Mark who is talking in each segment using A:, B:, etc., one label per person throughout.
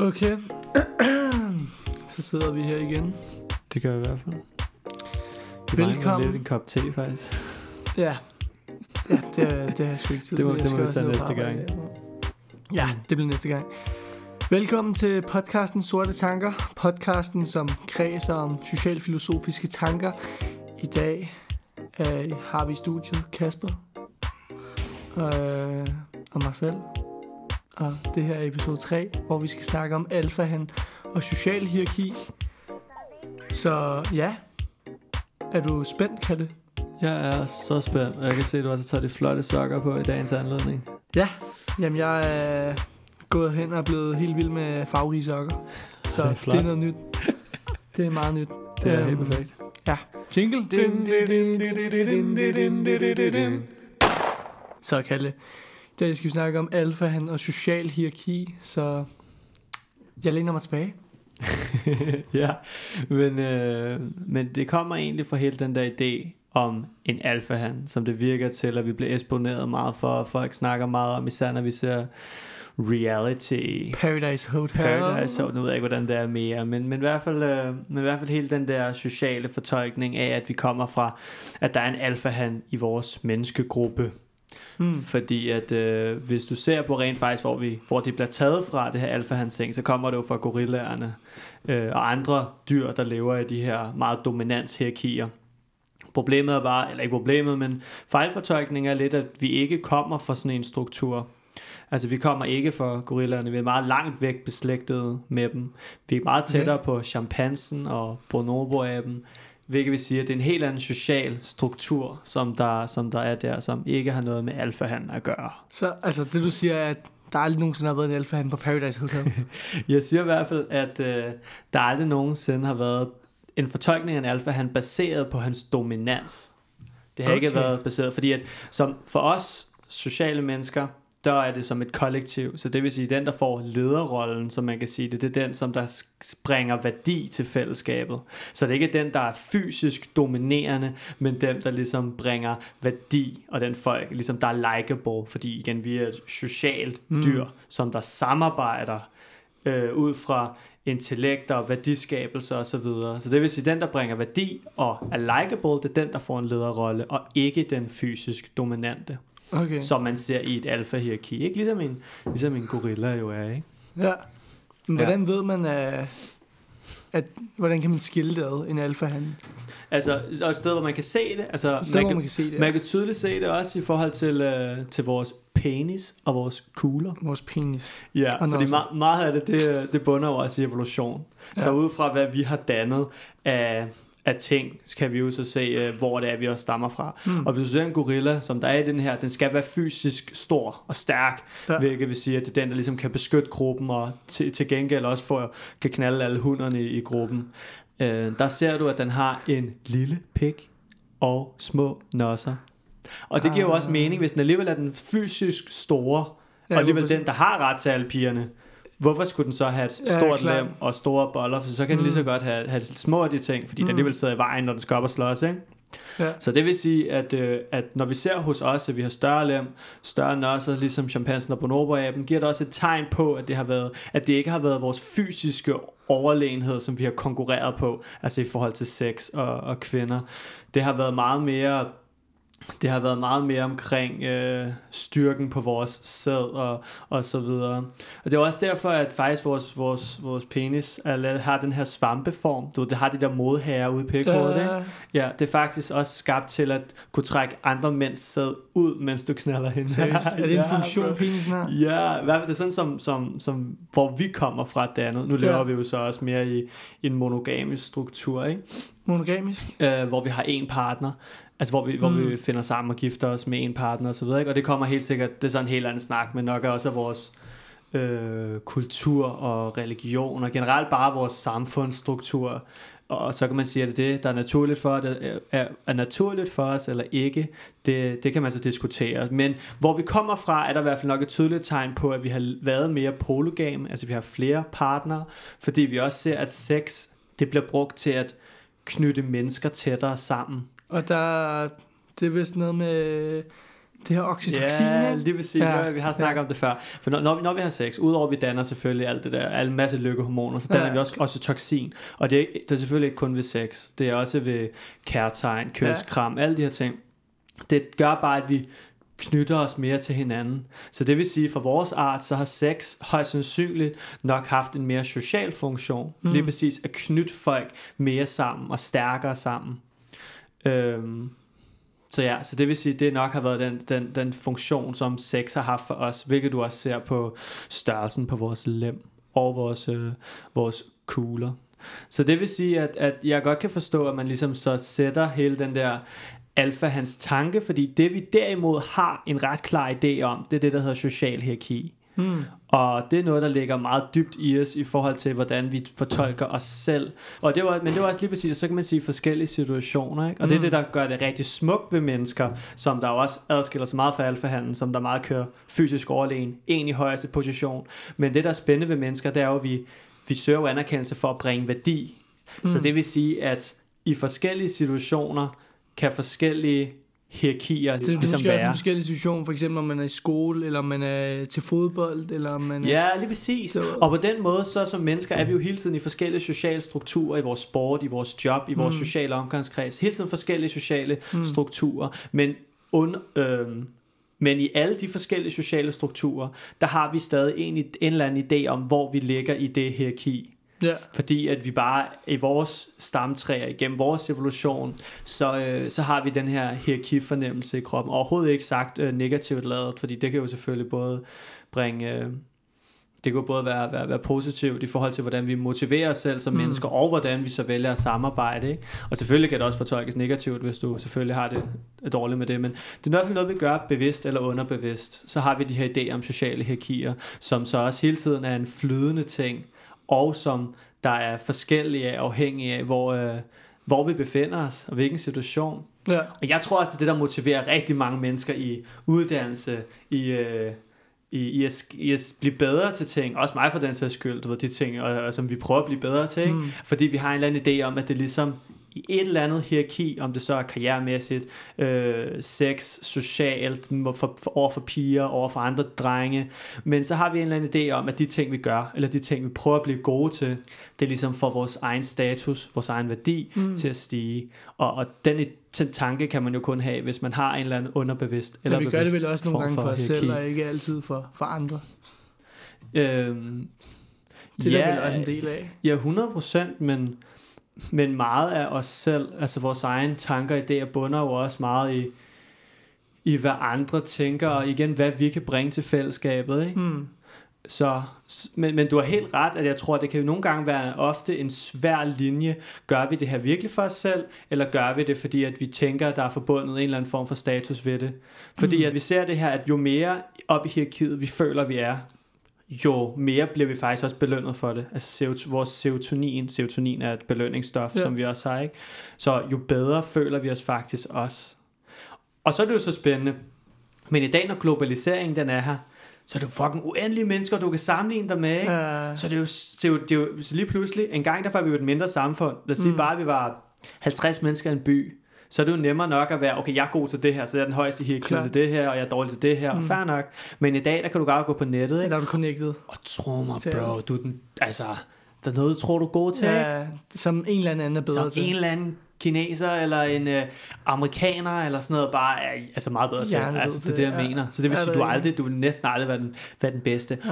A: Okay. Så sidder vi her igen.
B: Det gør vi i hvert fald. Det
A: Velkommen.
B: lidt en kop te, faktisk.
A: Ja. Ja, det, det har jeg sgu ikke tid
B: Det må-
A: til.
B: Det må vi tage næste gang.
A: Ja, det bliver næste gang. Velkommen til podcasten Sorte Tanker. Podcasten, som kredser om socialfilosofiske tanker. I dag øh, har vi i studiet Kasper øh, og mig selv. Og det her er episode 3, hvor vi skal snakke om alfahan og social hierarki. Så ja, er du spændt, Kalle?
B: Jeg er så spændt, og jeg kan se, at du også har taget de flotte sokker på i dagens anledning.
A: Ja, jamen jeg er gået hen og er blevet helt vild med farverige sokker. Så
B: Det er flot.
A: det er noget nyt. Det er meget nyt.
B: Det er
A: Øhm,
B: helt perfekt.
A: Ja, jingle. Så Kalle, dag skal vi snakke om alfahan og social hierarki, så jeg læner mig tilbage.
B: ja, men, øh, men det kommer egentlig fra hele den der idé om en alfahan, som det virker til, at vi bliver eksponeret meget for, og folk snakker meget om, især når vi ser reality.
A: Paradise Hotel.
B: Paradise, så nu ved jeg ikke, hvordan det er mere, men, men, i hvert fald, øh, men i hvert fald hele den der sociale fortolkning af, at vi kommer fra, at der er en alfahan i vores menneskegruppe.
A: Mm.
B: Fordi at øh, hvis du ser på rent faktisk, hvor, vi, hvor det bliver taget fra, det her alfahansing, så kommer det jo fra gorillaerne øh, og andre dyr, der lever i de her meget dominanshierarkier. Problemet er bare, eller ikke problemet, men fejlfortolkningen er lidt, at vi ikke kommer fra sådan en struktur. Altså vi kommer ikke fra gorillaerne, vi er meget langt væk beslægtede med dem. Vi er meget tættere okay. på chimpansen og bonoboaben, hvilket vil sige, at det er en helt anden social struktur, som der, som der er der, som ikke har noget med alfahan at gøre.
A: Så altså det du siger er, at der aldrig nogensinde har været en alfahan på Paradise Hotel.
B: Jeg siger i hvert fald, at øh, der aldrig nogensinde har været en fortolkning af en alfahan baseret på hans dominans. Det har okay. ikke været baseret, fordi at som for os sociale mennesker, der er det som et kollektiv. Så det vil sige, den der får lederrollen, som man kan sige det, det er den, som der s- bringer værdi til fællesskabet. Så det er ikke den, der er fysisk dominerende, men den, der ligesom bringer værdi, og den folk, ligesom der er likeable, fordi igen, vi er et socialt
A: Mm.
B: dyr, som der samarbejder øh, ud fra intellekt og værdiskabelse og så videre. Så det vil sige, den der bringer værdi og er likeable, det er den, der får en lederrolle, og ikke den fysisk dominante,
A: Okay.
B: som man ser i et alfa-hierarki. Ikke ligesom en, ligesom en gorilla jo er, ikke?
A: Ja. Men hvordan ved man, at, at hvordan kan man skille det ad, en alfahan?
B: Altså, og et sted, hvor man kan se det. Altså,
A: Et sted,
B: man,
A: man
B: kan,
A: kan se det.
B: man kan tydeligt se det også i forhold til, øh, til vores penis og vores kugler.
A: Vores penis.
B: Ja,
A: Og
B: fordi meget, meget af det, det, det bunder jo også i evolution. Ja. Så
A: Ja.
B: ud fra, hvad vi har dannet af, af ting, så kan vi jo så se, øh, hvor det er, vi også stammer fra.
A: Mm.
B: Og hvis du ser en gorilla, som der er i den her, den skal være fysisk stor og stærk,
A: Ja.
B: hvilket vil sige, at det er den, der ligesom kan beskytte gruppen, og til, til gengæld også for, kan knalde alle hunderne i, i gruppen. Øh, der ser du, at den har en lille pik og små nosser. Og det giver jo også
A: Ah.
B: mening, hvis den alligevel er den fysisk store,
A: Ja,
B: og alligevel den, der har ret til alle pigerne. Hvorfor skulle den så have et
A: Ja,
B: stort
A: klart.
B: lem og store boller? For så kan den lige så
A: Mm.
B: godt have, have små af de ting, fordi mm.
A: Mm.
B: den alligevel sidder i vejen, når den skal op og slås, ikke?
A: Ja.
B: Så det vil sige, at, øh, at når vi ser hos os, at vi har større lem, større nosser, ligesom chimpansen og bonoboaben, giver det også et tegn på, at det, har været, at det ikke har været vores fysiske overlegenhed, som vi har konkurreret på, altså i forhold til sex og, og kvinder. Det har været meget mere det har været meget mere omkring øh, styrken på vores sæd og, og så videre. Og det er også derfor, at faktisk vores, vores, vores penis er, har den her svampeform. Du, det har de der modhager ude i pikhovedet, ikke?
A: Ja,
B: Ja, det er faktisk også skabt til at kunne trække andre mænds sæd ud, mens du knaller hende.
A: seriøst. Er det en
B: Ja,
A: funktion,
B: bro.
A: penisen har?
B: Ja, i hvert fald det er sådan, som, som, som, hvor vi kommer fra det andet. Nu lever
A: Ja.
B: ja. vi jo så også mere i, i en monogamisk struktur, ikke?
A: Monogamisk?
B: øh, hvor vi har en partner, altså hvor vi, hvor
A: Mm.
B: vi finder sammen og gifter os med en partner og så videre, ikke? og det kommer helt sikkert, det er så en helt anden snak, men nok også af vores øh, kultur og religion, og generelt bare vores samfundsstruktur, og så kan man sige, at det er det, der er naturligt for, det er, er naturligt for os eller ikke, det, det kan man så diskutere. Men hvor vi kommer fra, er der i hvert fald nok et tydeligt tegn på, at vi har været mere polygame, altså vi har flere partnere, fordi vi også ser, at sex, det bliver brugt til at knytte mennesker tættere sammen.
A: Og der, det er vist noget med Det her oxytocin,
B: Ja, lige præcis.
A: Ja,
B: Ja, vi har snakket
A: ja.
B: om det før. For når, når, vi, når vi har sex, udover at vi danner selvfølgelig alt det der, alle masse lykkehormoner, så danner
A: Ja.
B: vi også, også toxin. Og det er, det er selvfølgelig ikke kun ved sex. Det er også ved kærtegn, kys,
A: Ja.
B: kram, alle de her ting. Det gør bare, at vi knytter os mere til hinanden. Så det vil sige, for vores art, så har sex højst sandsynligt nok haft en mere social funktion.
A: Mm.
B: Lige præcis at knytte folk mere sammen og stærkere sammen. Øhm, så ja, så det vil sige, det nok har været den, den, den funktion, som sex har haft for os, hvilket du også ser på størrelsen på vores lem og vores, øh, vores kugler. Så det vil sige, at, at jeg godt kan forstå, at man ligesom så sætter hele den der alfa hans tanke, fordi det vi derimod har en ret klar idé om, det er det, der hedder social hierarki.
A: Mm.
B: Og det er noget, der ligger meget dybt i os i forhold til, hvordan vi fortolker os selv. Og det var, men det var også lige præcis, så kan man sige forskellige situationer. Ikke? Og det er
A: Mm.
B: det, der gør det rigtig smukt ved mennesker, som der jo også adskiller sig meget fra alfahanden, som der meget kører fysisk overlegen, en i højeste position. Men det, der er spændende ved mennesker, det er jo, at vi, vi søger anerkendelse for at bringe værdi. Mm. Så
A: Mm.
B: det vil sige, at i forskellige situationer kan forskellige hierarkier
A: Det, det er
B: ligesom
A: måske også en
B: være.
A: forskellig situation, for eksempel om man er i skole, eller om man er til fodbold, eller om man.
B: Ja, lige præcis.
A: Så-
B: Og på den måde, så som mennesker, er vi jo hele tiden i forskellige sociale strukturer, i vores sport, i vores job, i vores
A: Mm.
B: sociale omgangskreds. Hele tiden forskellige sociale
A: Mm.
B: strukturer. Men, und, øhm, men i alle de forskellige sociale strukturer, der har vi stadig en, en eller anden idé om, hvor vi ligger i det hierarki.
A: Ja.
B: Fordi at vi bare i vores stamtræer, igennem vores evolution, så, øh, så har vi den her hierarkifornemmelse i kroppen. Overhovedet ikke sagt øh, negativt lavet, fordi det kan jo selvfølgelig både bringe... Øh, det kan både være, være, være positivt i forhold til, hvordan vi motiverer os selv som
A: mm.
B: mennesker, og hvordan vi så vælger at samarbejde. Ikke? Og selvfølgelig kan det også fortolkes negativt, hvis du selvfølgelig har det dårligt med det, men det er i hvert fald noget, vi gør bevidst eller underbevidst. Så har vi de her idéer om sociale hierarkier, som så også hele tiden er en flydende ting, og som der er forskellige afhængige af, hvor, øh, hvor vi befinder os, og hvilken situation.
A: ja.
B: Og jeg tror også, det er det, der motiverer rigtig mange mennesker i uddannelse, i, øh, i, i, at, i at blive bedre til ting. Også mig for den sags skyld, du ved, de ting, og, og, som vi prøver at blive bedre til. Ikke?
A: Mm.
B: Fordi vi har en eller anden idé om, at det ligesom i et eller andet hierarki, om det så er karrieremæssigt, øh, sex, socialt, for, for, over for piger, over for andre drenge. Men så har vi en eller anden idé om, at de ting, vi gør, eller de ting, vi prøver at blive gode til, det er ligesom for vores egen status, vores egen værdi Mm. til at stige. Og, og den, den tanke kan man jo kun have, hvis man har en eller anden underbevidst eller
A: Men vi gør det vel også nogle gange for os
B: hierarki.
A: selv, og ikke altid for, for andre.
B: Øhm,
A: Det er der vel også en del af.
B: Ja, 100%, men, men meget af os selv, altså vores egne tanker og idéer, bunder jo også meget i, i hvad andre tænker, og igen, hvad vi kan bringe til fællesskabet, ikke?
A: Mm.
B: Så, men, men du har helt ret, at jeg tror, at det kan jo nogle gange være ofte en svær linje. Gør vi det her virkelig for os selv, eller gør vi det, fordi at vi tænker, at der er forbundet en eller anden form for status ved det? Fordi
A: Mm.
B: at vi ser det her, at jo mere op i hierarkiet vi føler, vi er, jo mere bliver vi faktisk også belønnet for det. Altså vores serotonin, serotonin er et belønningsstof,
A: Ja.
B: som vi også har, ikke? Så jo bedre føler vi os faktisk også. Og så er det jo så spændende. Men i dag, når globaliseringen den er her, så er det jo fucking uendelige mennesker, du kan sammenligne dig med, ikke?
A: Ja.
B: Så det er jo, det er jo, det er jo så lige pludselig, en gang der var vi jo et mindre samfund. Lad os sige
A: Mm.
B: bare, at vi var 50 mennesker i en by. Så er det jo nemmere nok at være, okay, jeg er god til det her, så jeg er den højeste hierarki til det her, og jeg er dårlig til det her, mm. Og fair nok. Men i dag, der kan du bare gå på nettet, ikke?
A: der er du connected.
B: Og tro mig, bro, du er den, altså, der er noget, tror, du er god til, ikke?
A: Ja, som en eller anden er bedre
B: Som
A: til.
B: en eller anden kineser eller en øh, amerikaner eller sådan noget bare er altså meget bedre til. Altså, det er det, jeg
A: ja.
B: mener. Så det vil sige,
A: det
B: du
A: det.
B: aldrig, du vil næsten aldrig være den, være den bedste.
A: Ja.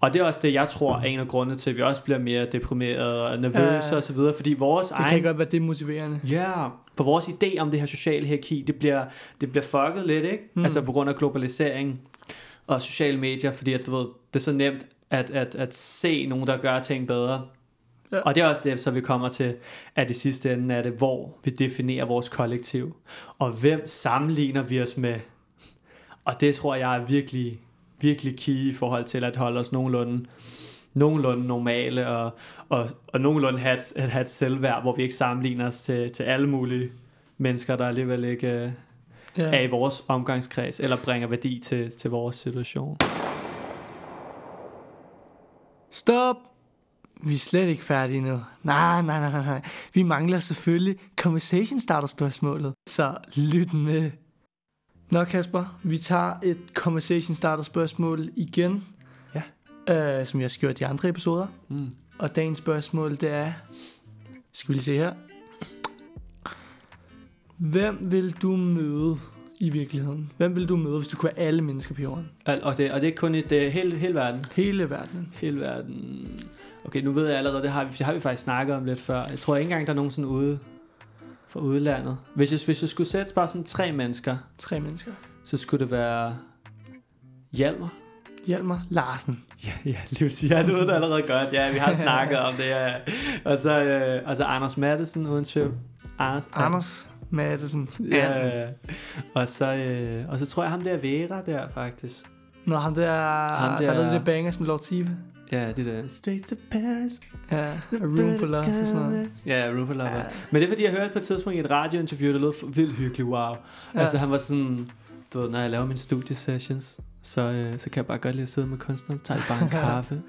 B: Og det er også det, jeg tror er en af grundene til, at vi også bliver mere deprimerede og nervøse
A: Ja.
B: og så videre, fordi vores
A: Det kan
B: egen...
A: godt være demotiverende.
B: Ja, for vores idé om det her sociale hierarki, det bliver, det bliver fucket lidt, ikke?
A: Mm.
B: Altså på grund af globalisering og sociale medier, fordi at, du ved, det er så nemt at, at, at se nogen, der gør ting bedre.
A: Ja.
B: Og det er også det, så vi kommer til, at i sidste ende er det, hvor vi definerer vores kollektiv. Og hvem sammenligner vi os med? Og det tror jeg er virkelig, virkelig key i forhold til at holde os nogenlunde, nogenlunde normale og, og, og nogenlunde have et, at have et selvværd, hvor vi ikke sammenligner os til, til alle mulige mennesker, der alligevel ikke øh, er
A: Ja.
B: i vores omgangskreds, eller bringer værdi til, til vores situation.
A: Stop! Vi er slet ikke færdige nu. Nej, nej, nej, nej, nej. Vi mangler selvfølgelig conversation starter spørgsmålet. Så lyt med. Nå Kasper, vi tager et conversation starter spørgsmål igen. Øh, som jeg har gjort i de andre episoder.
B: Mm.
A: Og dagens spørgsmål, det er... Skal vi lige se her. Hvem vil du møde i virkeligheden? Hvem vil du møde, hvis du kunne være alle mennesker på jorden?
B: Og, og, det, og det er kun et uh, hele, hele verden.
A: Hele verden.
B: Hele verden. Okay, nu ved jeg allerede, det har vi, det har vi faktisk snakket om lidt før. Jeg tror ikke engang, der er nogen sådan ude fra udlandet. Hvis jeg, hvis jeg skulle sætte bare sådan tre mennesker,
A: Tre mennesker.
B: så skulle det være Hjalmar.
A: Hjalmar Larsen.
B: Ja, ja, lige præcis. Ja, du ved det allerede godt. Ja, vi har snakket om det. Ja. Og så øh, og så Anders Madsen, uden tvivl. Anders.
A: Anders Madsen.
B: Ja, ja. Og så, øh, og så tror jeg ham der Vera der, faktisk.
A: Nå, ham der,
B: Ham der-
A: der, lavede det bangers med Lord Tive.
B: Ja, det der. Straight to Paris.
A: Ja, A Room for Love og sådan noget.
B: Ja, Room for Love.
A: Ja.
B: Men det er fordi, jeg hørte på et tidspunkt i et radiointerview, der lød vildt hyggeligt, wow.
A: Ja.
B: Altså han var sådan, du ved, når jeg laver mine studiesessions, så, øh, så kan jeg bare godt lide at sidde med kunstneren, tager bare en kaffe.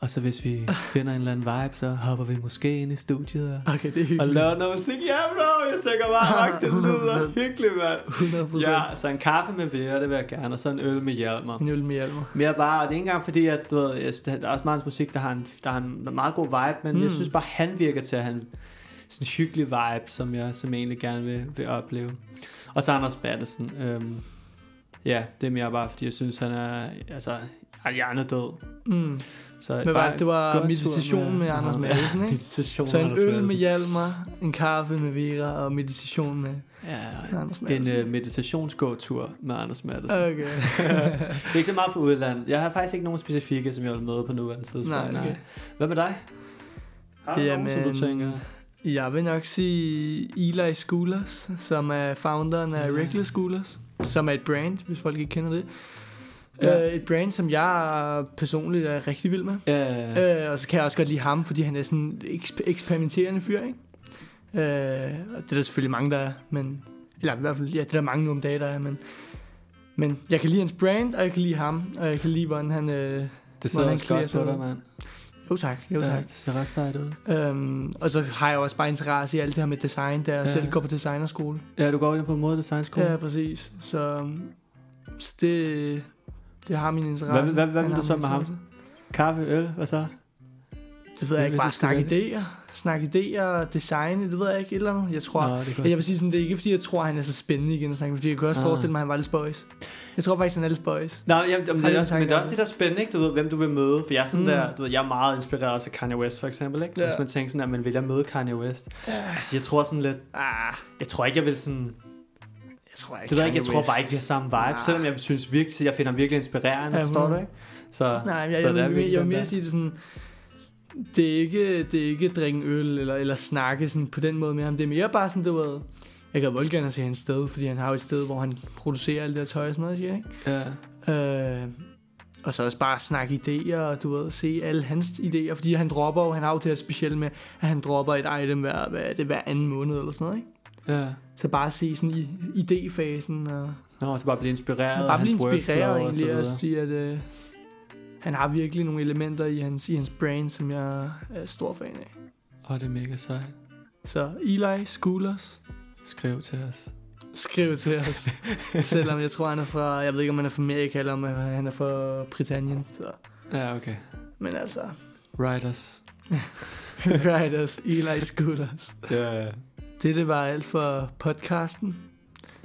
B: Og så hvis vi finder en eller anden vibe, så hopper vi måske ind i studiet og,
A: Okay, det er
B: og laver noget musik. Ja, bro, jeg tænker bare, fuck, det lyder
A: 100%.
B: hyggeligt, mand.
A: 100 procent.
B: Ja, så en kaffe med Vera, det vil jeg gerne, og så en øl med Hjalmar.
A: En øl med Hjalmar.
B: Mere bare, og det er ikke engang fordi, at du ved, jeg, der er også meget musik, der har en, der har en meget god vibe, men mm.
A: Mm.
B: jeg synes bare, han virker til at have en sådan en hyggelig vibe, som jeg, som jeg egentlig gerne vil, vil opleve. Og så Anders Battesen. Øhm, ja, det er mere bare, fordi jeg synes, han er, altså, han er hjernedød.
A: Mm.
B: Så
A: Men var, det var
B: en
A: meditation med, Anders
B: ham.
A: Madsen, ikke?
B: meditation
A: Så
B: med
A: en
B: Anders
A: øl med. Hjalmar, en kaffe med Vera og meditation med
B: Ja,
A: Anders
B: en
A: Madsen.
B: uh, meditationsgåtur med Anders Madsen.
A: Okay.
B: det er ikke så meget for udlandet. Jeg har faktisk ikke nogen specifikke, som jeg vil møde på nuværende tidspunkt.
A: Nej, okay.
B: Hvad med dig? Har du nogen, som du
A: Jamen,
B: tænker?
A: Jeg vil nok sige Eli Schoolers, som er founderen af
B: Ja.
A: Reckless Schoolers, som er et brand, hvis folk ikke kender det.
B: Ja.
A: Ja. Uh, et brand, som jeg personligt er rigtig vild med.
B: Ja,
A: Uh, og så kan jeg også godt lide ham, fordi han er sådan en eksp- eksperimenterende fyr, ikke? Uh, og det er der selvfølgelig mange, der er, men... Eller i hvert fald, ja, det er der mange nu om dagen, der er, men... Men jeg kan lide hans brand, og jeg kan lide ham, og jeg kan lide, hvordan han... Uh,
B: det sidder
A: hvordan
B: også godt på dig, mand.
A: Jo tak, jo tak.
B: Ja, det ser ret sejt ud.
A: Øhm, og så har jeg også bare interesse i alt det her med design, jeg
B: Ja.
A: selv går på designerskole.
B: Ja, du går ind på modedesignskole.
A: Ja, præcis. Så, så det, det har min interesse.
B: Hvad hvad- hvad vil du så med ham? Kaffe, øl, hvad så?
A: Det ved jeg ikke. Bare
B: jeg
A: snakke idéer. Snakke idéer, design, det ved jeg ikke. Et eller andet. Jeg tror...
B: Nå, det kan
A: jeg vil sige sådan, det er ikke fordi, jeg tror, han er så spændende igen at snakke, fordi jeg kan også
B: Ah.
A: forestille mig, at han var lidt spøjs. Jeg tror faktisk, han er lidt spøjs.
B: Nå, jamen, jamen, det er også,
A: en
B: men det er også
A: det?
B: der er spændende, ikke? Du ved, hvem du vil møde. For jeg er sådan
A: Mm.
B: der, du ved, jeg er meget inspireret af Kanye West, for eksempel, ikke?
A: Ja.
B: Hvis man tænker sådan, at man vil jeg møde Kanye West. Altså, jeg tror sådan lidt,
A: Ah,
B: jeg tror ikke, jeg vil sådan,
A: jeg tror ikke,
B: det ved jeg ikke, jeg tror bare ikke, vi har samme vibe.
A: Nej.
B: Selvom jeg synes virkelig, jeg finder ham virkelig inspirerende,
A: Ja,
B: forstår du ikke? Så,
A: Nej, jeg,
B: så
A: jeg,
B: det er
A: jeg, jeg, jeg vil mere sige det sådan, det er ikke, det er ikke drikke øl eller, eller snakke sådan på den måde med ham. Det er mere bare sådan, du ved, jeg kan voldgerne gerne se hans sted, fordi han har jo et sted, hvor han producerer alt det her tøj og sådan noget, siger, ikke?
B: Ja.
A: Øh, og så også bare snakke idéer, og du ved, se alle hans idéer, fordi han dropper jo, han har jo det her specielle med, at han dropper et item hver, hvad er det, hver anden måned eller sådan noget, ikke?
B: Ja.
A: Så bare se sådan i idéfasen, og
B: Nå, så bare blive inspireret
A: bare
B: af
A: blive inspireret
B: og
A: egentlig,
B: videre.
A: også fordi at, øh, han har virkelig nogle elementer i hans, i hans brand, som jeg er stor fan af.
B: Åh, det er mega sejt.
A: Så Eli Schoolers,
B: Skriv til os.
A: skriv til os. Selvom jeg tror, han er fra, jeg ved ikke, om han er fra Amerika, eller om han er fra Britannien. Så.
B: Ja, okay.
A: Men altså,
B: Writers.
A: Riders, Eli Schoolers.
B: Ja.
A: Dette var alt for podcasten.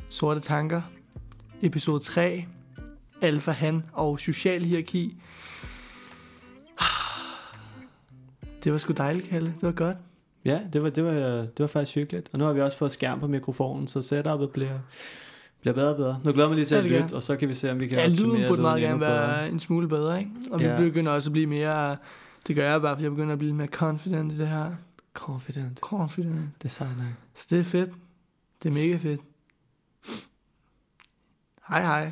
A: Sorte Tanker. Episode 3. Alfa Han og Social Hierarki. Det var sgu dejligt, Kalle. Det var godt.
B: Ja, det var, det, var, det var faktisk hyggeligt. Og nu har vi også fået skærm på mikrofonen, så setupet bliver, bliver bedre og bedre. Nu glæder jeg mig lige til at lytte, og så kan vi se, om vi kan
A: Ja,
B: optimere
A: lyden burde meget gerne være en smule bedre, ikke? Og
B: Ja.
A: vi begynder også at blive mere... Det gør jeg bare, fordi jeg begynder at blive lidt mere confident i det her.
B: Confident.
A: Confident.
B: Er nok.
A: Så det er fedt. Det er mega fedt. Hej hej.